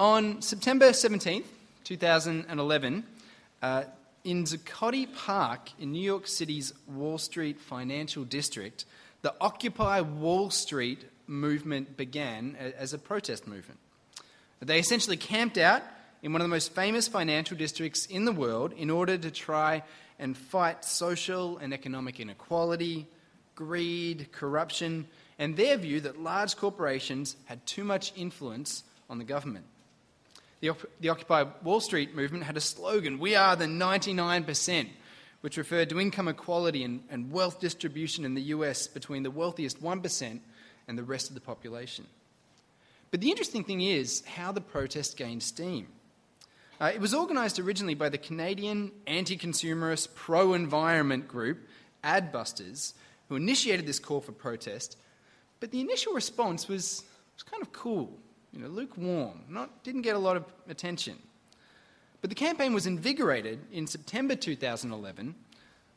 On September 17th, 2011, uh, in Zuccotti Park in New York City's Wall Street financial district, the Occupy Wall Street movement began as a protest movement. They essentially camped out in one of the most famous financial districts in the world in order to try and fight social and economic inequality, greed, corruption, and their view that large corporations had too much influence on the government. The, the Occupy Wall Street movement had a slogan, We are the 99%, which referred to income equality and, and wealth distribution in the US between the wealthiest 1% and the rest of the population. But the interesting thing is how the protest gained steam. Uh, it was organised originally by the Canadian anti consumerist, pro environment group, Adbusters, who initiated this call for protest. But the initial response was, was kind of cool you know, lukewarm, not, didn't get a lot of attention. But the campaign was invigorated in September 2011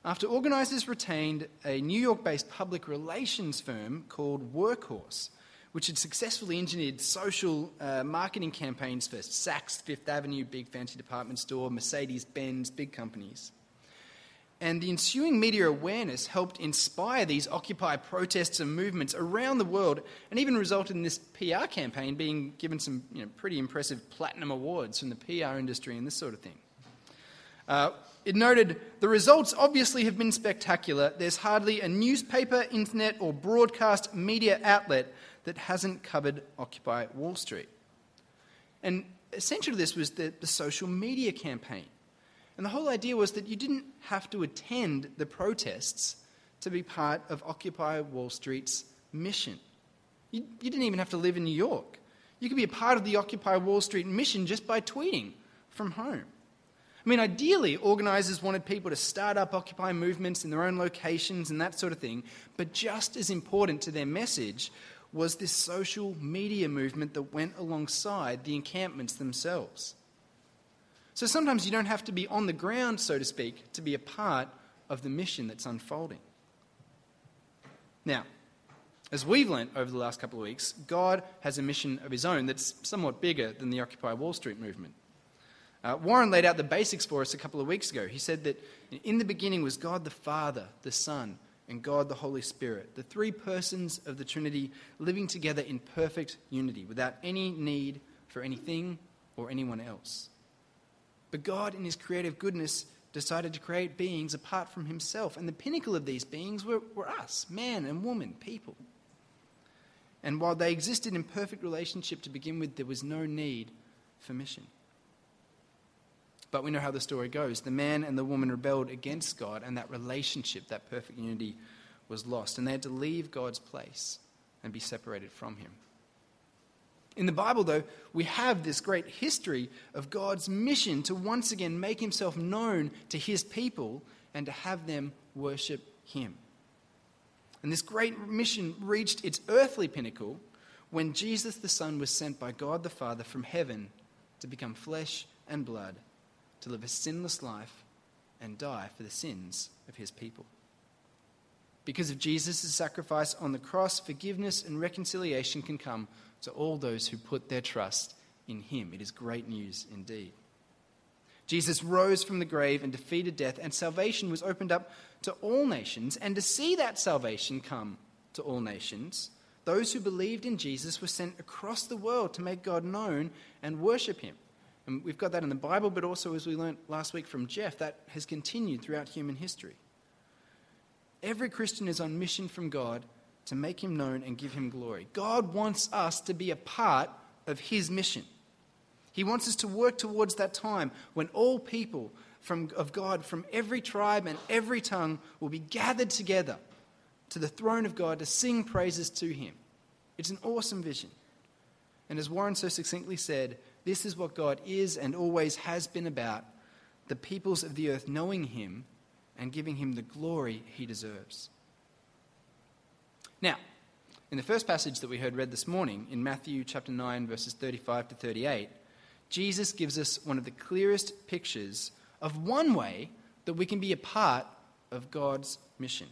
after organisers retained a New York based public relations firm called Workhouse, which had successfully engineered social uh, marketing campaigns for Saks, Fifth Avenue, big fancy department store, Mercedes Benz, big companies. And the ensuing media awareness helped inspire these Occupy protests and movements around the world, and even resulted in this PR campaign being given some you know, pretty impressive platinum awards from the PR industry and this sort of thing. Uh, it noted the results obviously have been spectacular. There's hardly a newspaper, internet, or broadcast media outlet that hasn't covered Occupy Wall Street. And essential to this was the, the social media campaign. And the whole idea was that you didn't have to attend the protests to be part of Occupy Wall Street's mission. You, you, didn't even have to live in New York. You could be a part of the Occupy Wall Street mission just by tweeting from home. I mean, ideally, organizers wanted people to start up Occupy movements in their own locations and that sort of thing, but just as important to their message was this social media movement that went alongside the encampments themselves. So sometimes you don't have to be on the ground, so to speak, to be a part of the mission that's unfolding. Now, as we've learnt over the last couple of weeks, God has a mission of his own that's somewhat bigger than the Occupy Wall Street movement. Uh, Warren laid out the basics for us a couple of weeks ago. He said that in the beginning was God the Father, the Son, and God the Holy Spirit, the three persons of the Trinity living together in perfect unity without any need for anything or anyone else. But God, in His creative goodness, decided to create beings apart from Himself. And the pinnacle of these beings were, were us, man and woman, people. And while they existed in perfect relationship to begin with, there was no need for mission. But we know how the story goes. The man and the woman rebelled against God, and that relationship, that perfect unity, was lost. And they had to leave God's place and be separated from Him. In the Bible, though, we have this great history of God's mission to once again make himself known to his people and to have them worship him. And this great mission reached its earthly pinnacle when Jesus the Son was sent by God the Father from heaven to become flesh and blood, to live a sinless life and die for the sins of his people. Because of Jesus' sacrifice on the cross, forgiveness and reconciliation can come to all those who put their trust in him. It is great news indeed. Jesus rose from the grave and defeated death, and salvation was opened up to all nations. And to see that salvation come to all nations, those who believed in Jesus were sent across the world to make God known and worship him. And we've got that in the Bible, but also, as we learned last week from Jeff, that has continued throughout human history. Every Christian is on mission from God to make him known and give him glory. God wants us to be a part of his mission. He wants us to work towards that time when all people from, of God from every tribe and every tongue will be gathered together to the throne of God to sing praises to him. It's an awesome vision. And as Warren so succinctly said, this is what God is and always has been about the peoples of the earth knowing him and giving him the glory he deserves. Now, in the first passage that we heard read this morning, in Matthew chapter 9, verses 35 to 38, Jesus gives us one of the clearest pictures of one way that we can be a part of God's mission.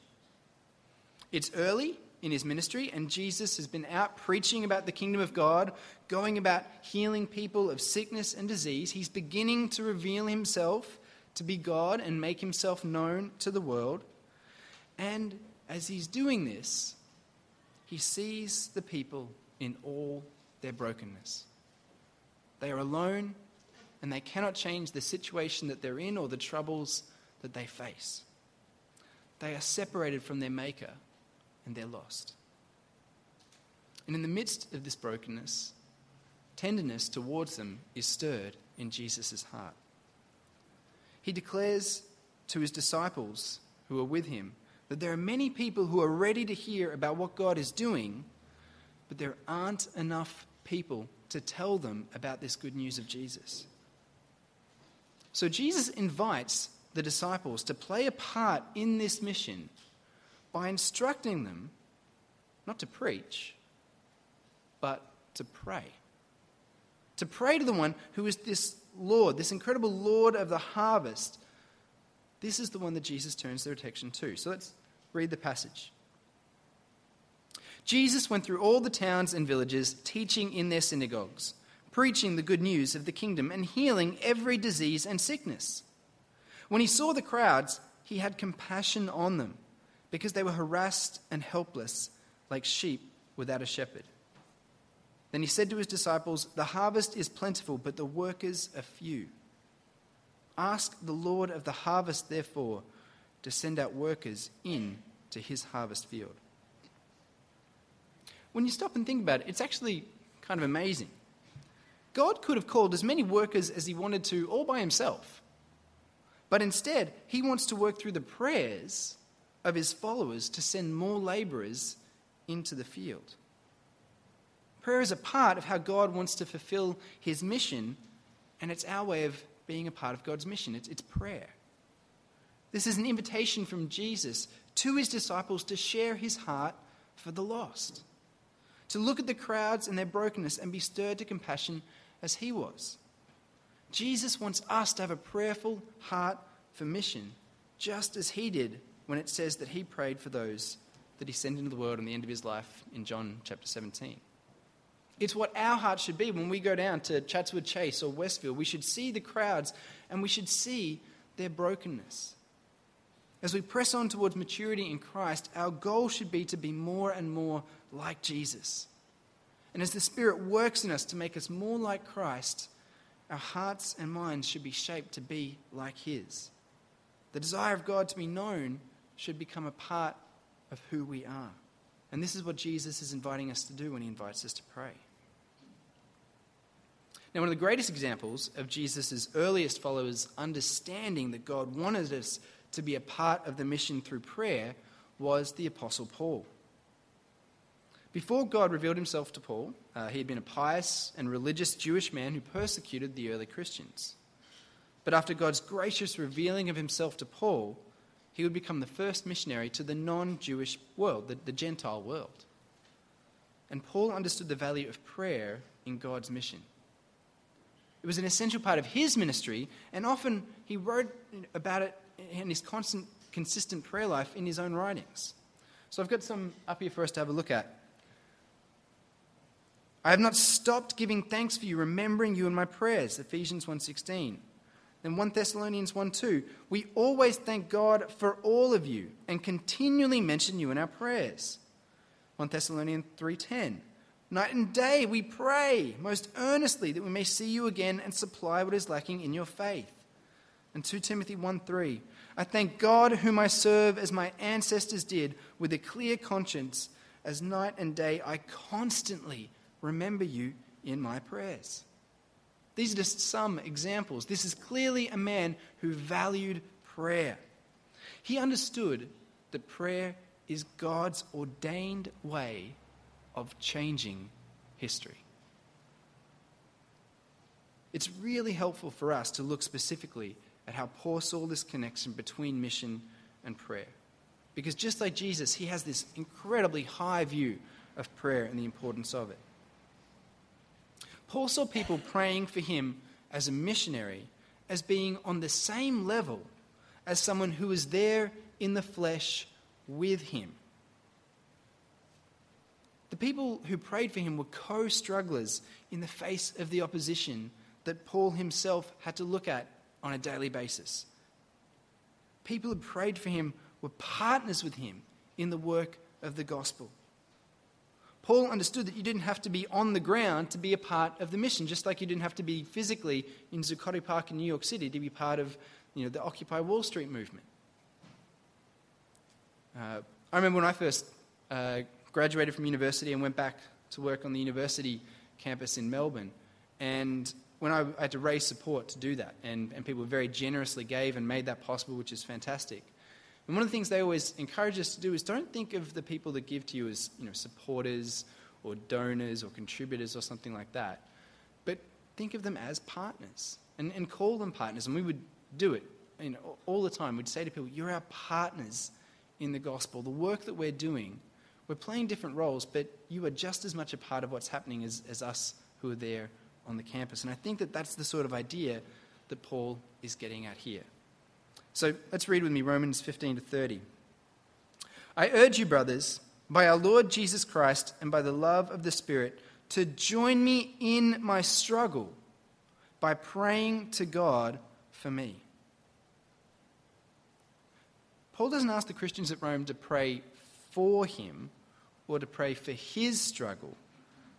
It's early in his ministry, and Jesus has been out preaching about the kingdom of God, going about healing people of sickness and disease. He's beginning to reveal himself to be God and make himself known to the world. And as he's doing this, he sees the people in all their brokenness. They are alone and they cannot change the situation that they're in or the troubles that they face. They are separated from their Maker and they're lost. And in the midst of this brokenness, tenderness towards them is stirred in Jesus' heart. He declares to his disciples who are with him that there are many people who are ready to hear about what God is doing, but there aren't enough people to tell them about this good news of Jesus. So Jesus invites the disciples to play a part in this mission by instructing them not to preach, but to pray. To pray to the one who is this Lord, this incredible Lord of the harvest. This is the one that Jesus turns their attention to. So let's read the passage. Jesus went through all the towns and villages, teaching in their synagogues, preaching the good news of the kingdom, and healing every disease and sickness. When he saw the crowds, he had compassion on them, because they were harassed and helpless, like sheep without a shepherd. Then he said to his disciples, The harvest is plentiful, but the workers are few. Ask the Lord of the harvest, therefore, to send out workers in to his harvest field. When you stop and think about it, it's actually kind of amazing. God could have called as many workers as he wanted to all by himself. But instead, he wants to work through the prayers of his followers to send more laborers into the field. Prayer is a part of how God wants to fulfill his mission, and it's our way of being a part of God's mission. It's, it's prayer. This is an invitation from Jesus to his disciples to share his heart for the lost, to look at the crowds and their brokenness and be stirred to compassion as he was. Jesus wants us to have a prayerful heart for mission, just as he did when it says that he prayed for those that he sent into the world in the end of his life in John chapter 17. It's what our heart should be when we go down to Chatswood Chase or Westfield. We should see the crowds and we should see their brokenness. As we press on towards maturity in Christ, our goal should be to be more and more like Jesus. And as the Spirit works in us to make us more like Christ, our hearts and minds should be shaped to be like His. The desire of God to be known should become a part of who we are. And this is what Jesus is inviting us to do when He invites us to pray. Now, one of the greatest examples of Jesus' earliest followers understanding that God wanted us to be a part of the mission through prayer was the Apostle Paul. Before God revealed himself to Paul, uh, he had been a pious and religious Jewish man who persecuted the early Christians. But after God's gracious revealing of himself to Paul, he would become the first missionary to the non Jewish world, the, the Gentile world. And Paul understood the value of prayer in God's mission. It was an essential part of his ministry, and often he wrote about it in his constant, consistent prayer life in his own writings. So I've got some up here for us to have a look at. I have not stopped giving thanks for you, remembering you in my prayers, Ephesians 1.16. Then 1 Thessalonians 1.2, we always thank God for all of you and continually mention you in our prayers. 1 Thessalonians 3.10, night and day we pray most earnestly that we may see you again and supply what is lacking in your faith. And 2 Timothy 1.3, I thank God whom I serve as my ancestors did with a clear conscience as night and day I constantly remember you in my prayers. These are just some examples. This is clearly a man who valued prayer. He understood that prayer is God's ordained way of changing history. It's really helpful for us to look specifically at how Paul saw this connection between mission and prayer. Because just like Jesus, he has this incredibly high view of prayer and the importance of it. Paul saw people praying for him as a missionary as being on the same level as someone who was there in the flesh with him. People who prayed for him were co strugglers in the face of the opposition that Paul himself had to look at on a daily basis. People who prayed for him were partners with him in the work of the gospel. Paul understood that you didn't have to be on the ground to be a part of the mission, just like you didn't have to be physically in Zuccotti Park in New York City to be part of you know, the Occupy Wall Street movement. Uh, I remember when I first uh, graduated from university and went back to work on the university campus in Melbourne. And when I, I had to raise support to do that, and, and people very generously gave and made that possible, which is fantastic. And one of the things they always encourage us to do is don't think of the people that give to you as you know, supporters or donors or contributors or something like that, but think of them as partners and, and call them partners. And we would do it you know, all the time. We'd say to people, You're our partners in the gospel. The work that we're doing, we're playing different roles, but you are just as much a part of what's happening as, as us who are there on the campus. And I think that that's the sort of idea that Paul is getting at here. So let's read with me Romans 15 to 30. I urge you, brothers, by our Lord Jesus Christ and by the love of the Spirit, to join me in my struggle by praying to God for me. Paul doesn't ask the Christians at Rome to pray for him or to pray for his struggle,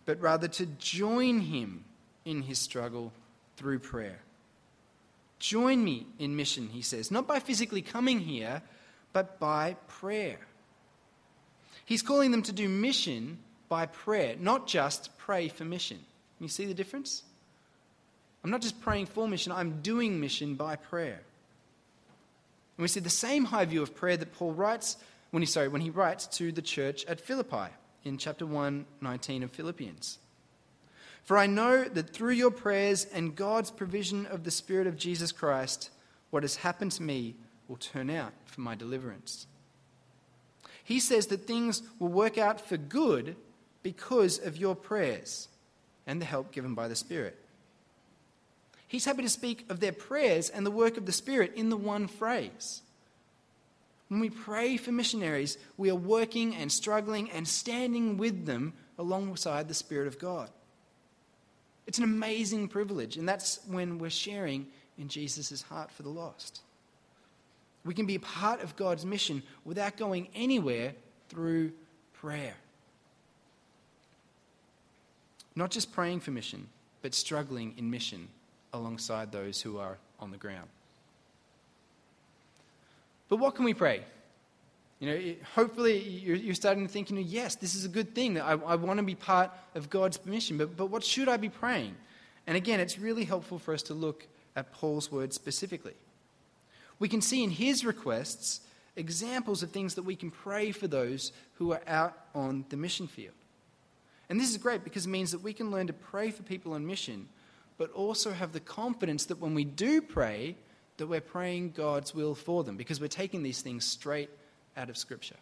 but rather to join him in his struggle through prayer. Join me in mission, he says, not by physically coming here, but by prayer. He's calling them to do mission by prayer, not just pray for mission. You see the difference? I'm not just praying for mission, I'm doing mission by prayer. And we see the same high view of prayer that Paul writes when he sorry, when he writes to the church at Philippi in chapter 1, 19 of Philippians. For I know that through your prayers and God's provision of the Spirit of Jesus Christ, what has happened to me will turn out for my deliverance. He says that things will work out for good because of your prayers and the help given by the Spirit. He's happy to speak of their prayers and the work of the Spirit in the one phrase. When we pray for missionaries, we are working and struggling and standing with them alongside the Spirit of God. It's an amazing privilege, and that's when we're sharing in Jesus' heart for the lost. We can be part of God's mission without going anywhere through prayer. Not just praying for mission, but struggling in mission alongside those who are on the ground. But what can we pray? You know, hopefully you're, starting to think, you know, yes, this is a good thing. That I, I want to be part of God's mission, but, but what should I be praying? And again, it's really helpful for us to look at Paul's words specifically. We can see in his requests examples of things that we can pray for those who are out on the mission field. And this is great because it means that we can learn to pray for people on mission, but also have the confidence that when we do pray, that we're praying God's will for them because we're taking these things straight out of Scripture.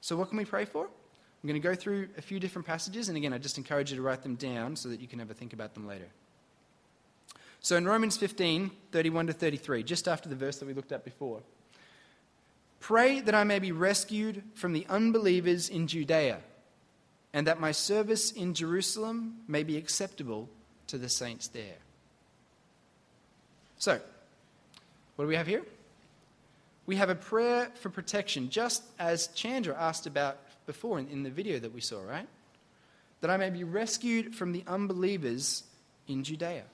So, what can we pray for? I'm going to go through a few different passages, and again, I just encourage you to write them down so that you can a think about them later. So, in Romans 15, 31 to 33, just after the verse that we looked at before, pray that I may be rescued from the unbelievers in Judea, and that my service in Jerusalem may be acceptable to the saints there. So, what do we have here? we have a prayer for protection, just as Chandra asked about before in, in the video that we saw, right? That I may be rescued from the unbelievers in Judea.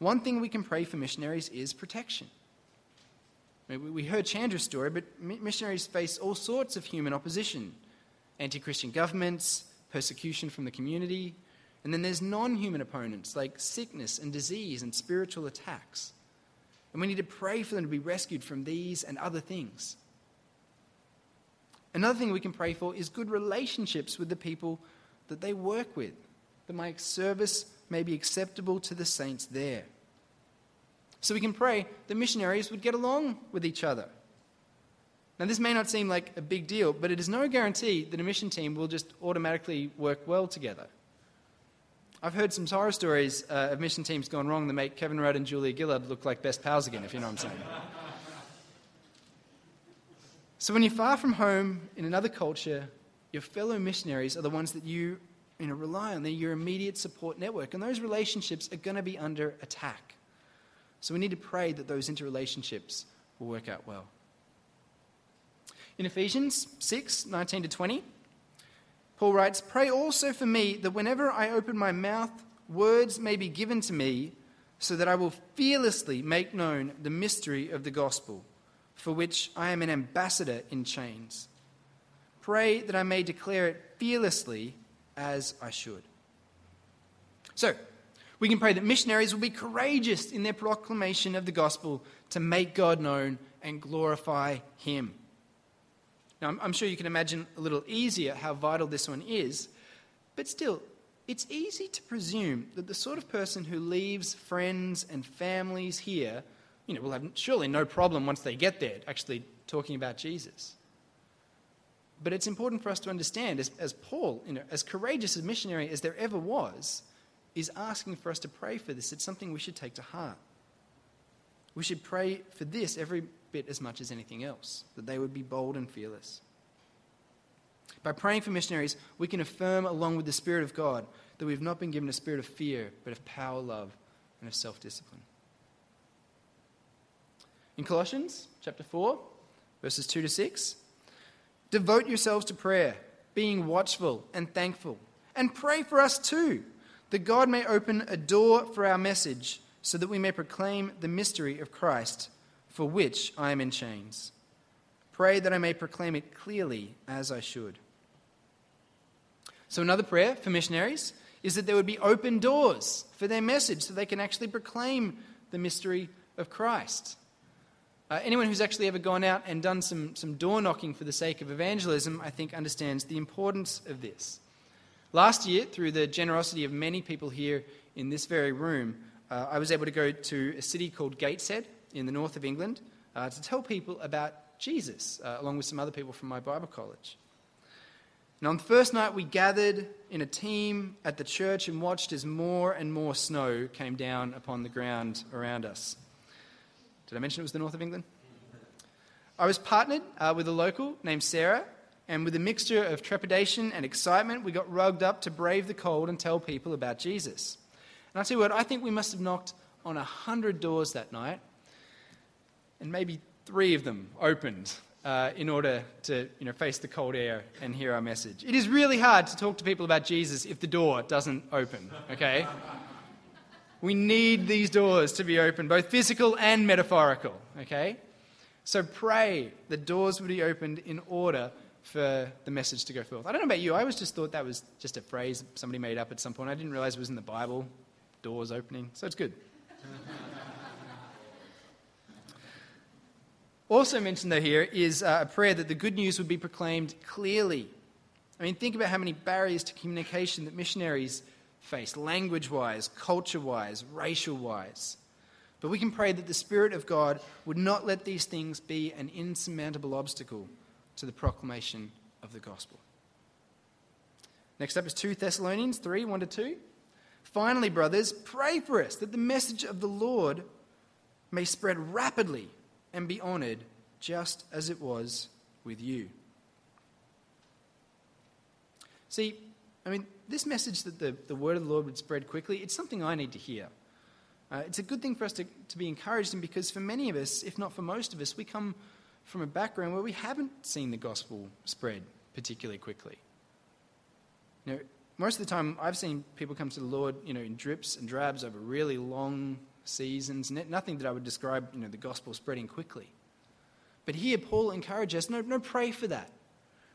One thing we can pray for missionaries is protection. We heard Chandra's story, but missionaries face all sorts of human opposition anti Christian governments, persecution from the community, and then there's non human opponents like sickness and disease and spiritual attacks. And we need to pray for them to be rescued from these and other things. Another thing we can pray for is good relationships with the people that they work with, that my service may be acceptable to the saints there. So we can pray that missionaries would get along with each other. Now, this may not seem like a big deal, but it is no guarantee that a mission team will just automatically work well together. I've heard some horror stories uh, of mission teams gone wrong that make Kevin Rudd and Julia Gillard look like best pals again, if you know what I'm saying. So when you're far from home in another culture, your fellow missionaries are the ones that you, you know, rely on. They're your immediate support network. And those relationships are going to be under attack. So we need to pray that those interrelationships will work out well. In Ephesians 6 19 to 20, Paul writes, Pray also for me that whenever I open my mouth, words may be given to me, so that I will fearlessly make known the mystery of the gospel, for which I am an ambassador in chains. Pray that I may declare it fearlessly as I should. So, we can pray that missionaries will be courageous in their proclamation of the gospel to make God known and glorify Him. Now, I'm sure you can imagine a little easier how vital this one is, but still, it's easy to presume that the sort of person who leaves friends and families here, you know, will have surely no problem once they get there actually talking about Jesus. But it's important for us to understand, as, as Paul, you know, as courageous a missionary as there ever was, is asking for us to pray for this. It's something we should take to heart. We should pray for this every bit as much as anything else, that they would be bold and fearless. By praying for missionaries, we can affirm, along with the Spirit of God, that we've not been given a spirit of fear, but of power, love, and of self discipline. In Colossians chapter 4, verses 2 to 6, devote yourselves to prayer, being watchful and thankful, and pray for us too that God may open a door for our message so that we may proclaim the mystery of Christ, for which I am in chains. Pray that I may proclaim it clearly as I should. So, another prayer for missionaries is that there would be open doors for their message so they can actually proclaim the mystery of Christ. Uh, anyone who's actually ever gone out and done some, some door knocking for the sake of evangelism, I think, understands the importance of this. Last year, through the generosity of many people here in this very room, uh, I was able to go to a city called Gateshead in the north of England uh, to tell people about Jesus, uh, along with some other people from my Bible college. And on the first night, we gathered in a team at the church and watched as more and more snow came down upon the ground around us. Did I mention it was the north of England? I was partnered uh, with a local named Sarah and with a mixture of trepidation and excitement, we got rugged up to brave the cold and tell people about Jesus. And I tell you what, I think we must have knocked on a hundred doors that night, and maybe three of them opened uh, in order to you know, face the cold air and hear our message. It is really hard to talk to people about Jesus if the door doesn't open, okay? we need these doors to be open, both physical and metaphorical, okay? So pray the doors would be opened in order for the message to go forth. I don't know about you, I always just thought that was just a phrase somebody made up at some point. I didn't realize it was in the Bible, doors opening, so it's good. Also mentioned, though, here is uh, a prayer that the good news would be proclaimed clearly. I mean, think about how many barriers to communication that missionaries face, language wise, culture wise, racial wise. But we can pray that the Spirit of God would not let these things be an insurmountable obstacle to the proclamation of the gospel. Next up is 2 Thessalonians 3 1 to 2. Finally, brothers, pray for us that the message of the Lord may spread rapidly and be honored just as it was with you. See, I mean, this message that the, the word of the Lord would spread quickly, it's something I need to hear. Uh, it's a good thing for us to, to be encouraged in because for many of us, if not for most of us, we come from a background where we haven't seen the gospel spread particularly quickly. You know, most of the time, I've seen people come to the Lord, you know, in drips and drabs over really long seasons. Nothing that I would describe, you know, the gospel spreading quickly. But here, Paul encourages us, no, no, pray for that.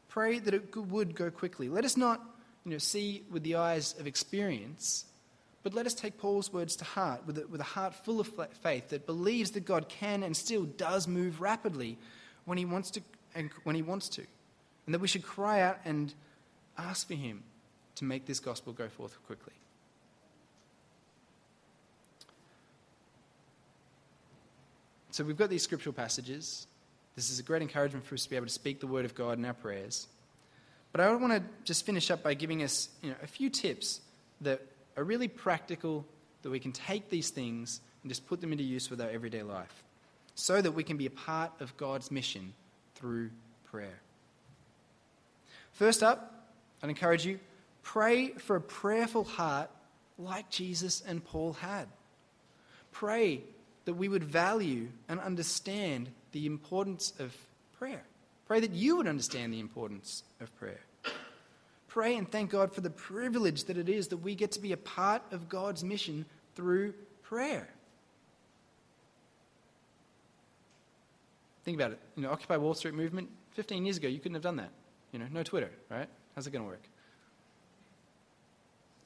Pray that it would go quickly. Let us not, you know, see with the eyes of experience, but let us take Paul's words to heart with a, with a heart full of faith that believes that God can and still does move rapidly when he wants to, and when he wants to. And that we should cry out and ask for him to make this gospel go forth quickly. So we've got these scriptural passages. This is a great encouragement for us to be able to speak the word of God in our prayers. But I want to just finish up by giving us you know, a few tips that are really practical, that we can take these things and just put them into use with our everyday life so that we can be a part of God's mission through prayer. First up, I'd encourage you pray for a prayerful heart like Jesus and Paul had. Pray that we would value and understand the importance of prayer. Pray that you would understand the importance of prayer. Pray and thank God for the privilege that it is that we get to be a part of God's mission through prayer. Think about it. You know, Occupy Wall Street movement, 15 years ago, you couldn't have done that. You know, no Twitter, right? How's it going to work?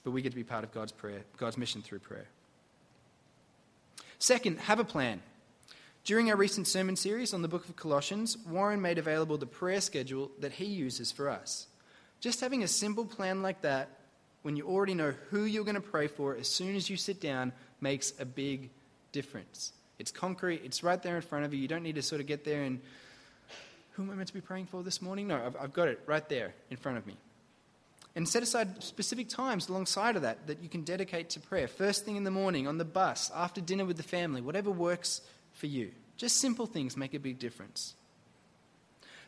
But we get to be part of God's prayer, God's mission through prayer. Second, have a plan. During our recent sermon series on the book of Colossians, Warren made available the prayer schedule that he uses for us. Just having a simple plan like that, when you already know who you're going to pray for as soon as you sit down, makes a big difference. It's concrete, it's right there in front of you. You don't need to sort of get there and, who am I meant to be praying for this morning? No, I've, I've got it right there in front of me. And set aside specific times alongside of that that you can dedicate to prayer. First thing in the morning, on the bus, after dinner with the family, whatever works for you. Just simple things make a big difference.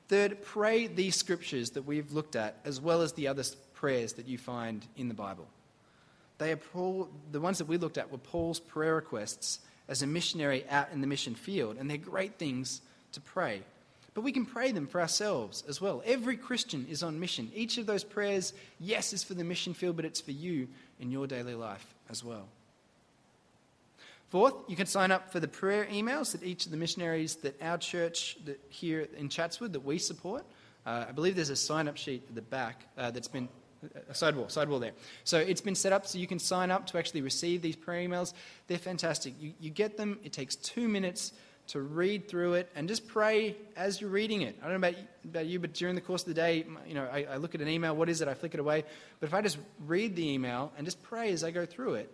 Third, pray these scriptures that we've looked at, as well as the other prayers that you find in the Bible. They are Paul, the ones that we looked at were Paul's prayer requests as a missionary out in the mission field, and they're great things to pray. But we can pray them for ourselves as well. Every Christian is on mission. Each of those prayers, yes, is for the mission field, but it's for you in your daily life as well. Fourth, you can sign up for the prayer emails that each of the missionaries that our church that here in Chatswood that we support. Uh, I believe there's a sign up sheet at the back uh, that's been a sidewall, sidewall there. So it's been set up so you can sign up to actually receive these prayer emails. They're fantastic. You, you get them, it takes two minutes to read through it and just pray as you're reading it. I don't know about, about you, but during the course of the day, you know, I, I look at an email, what is it? I flick it away. But if I just read the email and just pray as I go through it,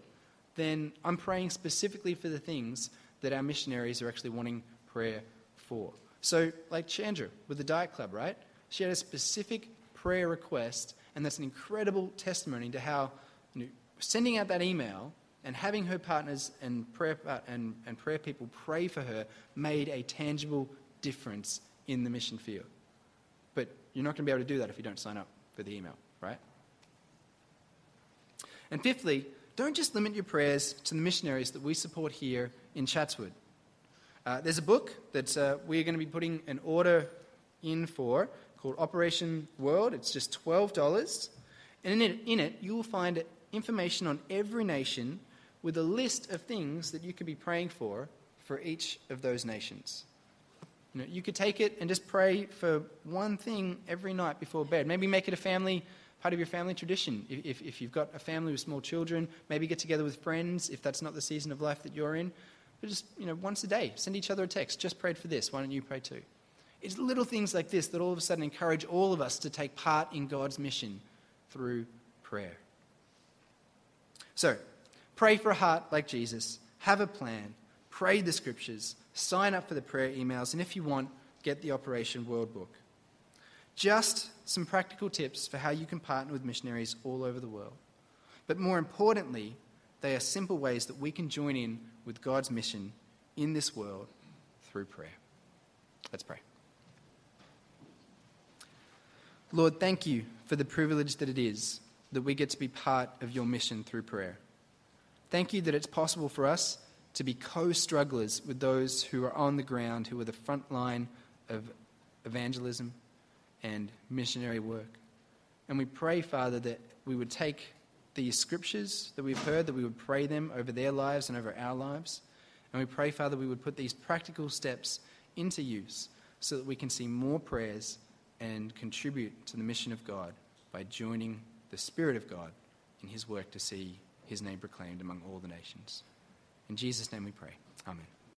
then I'm praying specifically for the things that our missionaries are actually wanting prayer for. So, like Chandra with the Diet Club, right? She had a specific prayer request, and that's an incredible testimony to how you know, sending out that email and having her partners and prayer, uh, and, and prayer people pray for her made a tangible difference in the mission field. But you're not going to be able to do that if you don't sign up for the email, right? And fifthly, don't just limit your prayers to the missionaries that we support here in Chatswood. Uh, there's a book that uh, we're going to be putting an order in for called Operation World. It's just $12. And in it, in it, you will find information on every nation with a list of things that you could be praying for for each of those nations. You, know, you could take it and just pray for one thing every night before bed. Maybe make it a family part of your family tradition. If, if you've got a family with small children, maybe get together with friends if that's not the season of life that you're in. But just you know, once a day, send each other a text. Just prayed for this. Why don't you pray too? It's little things like this that all of a sudden encourage all of us to take part in God's mission through prayer. So, Pray for a heart like Jesus. Have a plan. Pray the scriptures. Sign up for the prayer emails. And if you want, get the Operation World Book. Just some practical tips for how you can partner with missionaries all over the world. But more importantly, they are simple ways that we can join in with God's mission in this world through prayer. Let's pray. Lord, thank you for the privilege that it is that we get to be part of your mission through prayer. Thank you that it's possible for us to be co strugglers with those who are on the ground, who are the front line of evangelism and missionary work. And we pray, Father, that we would take these scriptures that we've heard, that we would pray them over their lives and over our lives. And we pray, Father, we would put these practical steps into use so that we can see more prayers and contribute to the mission of God by joining the Spirit of God in His work to see his name proclaimed among all the nations. In Jesus' name we pray. Amen.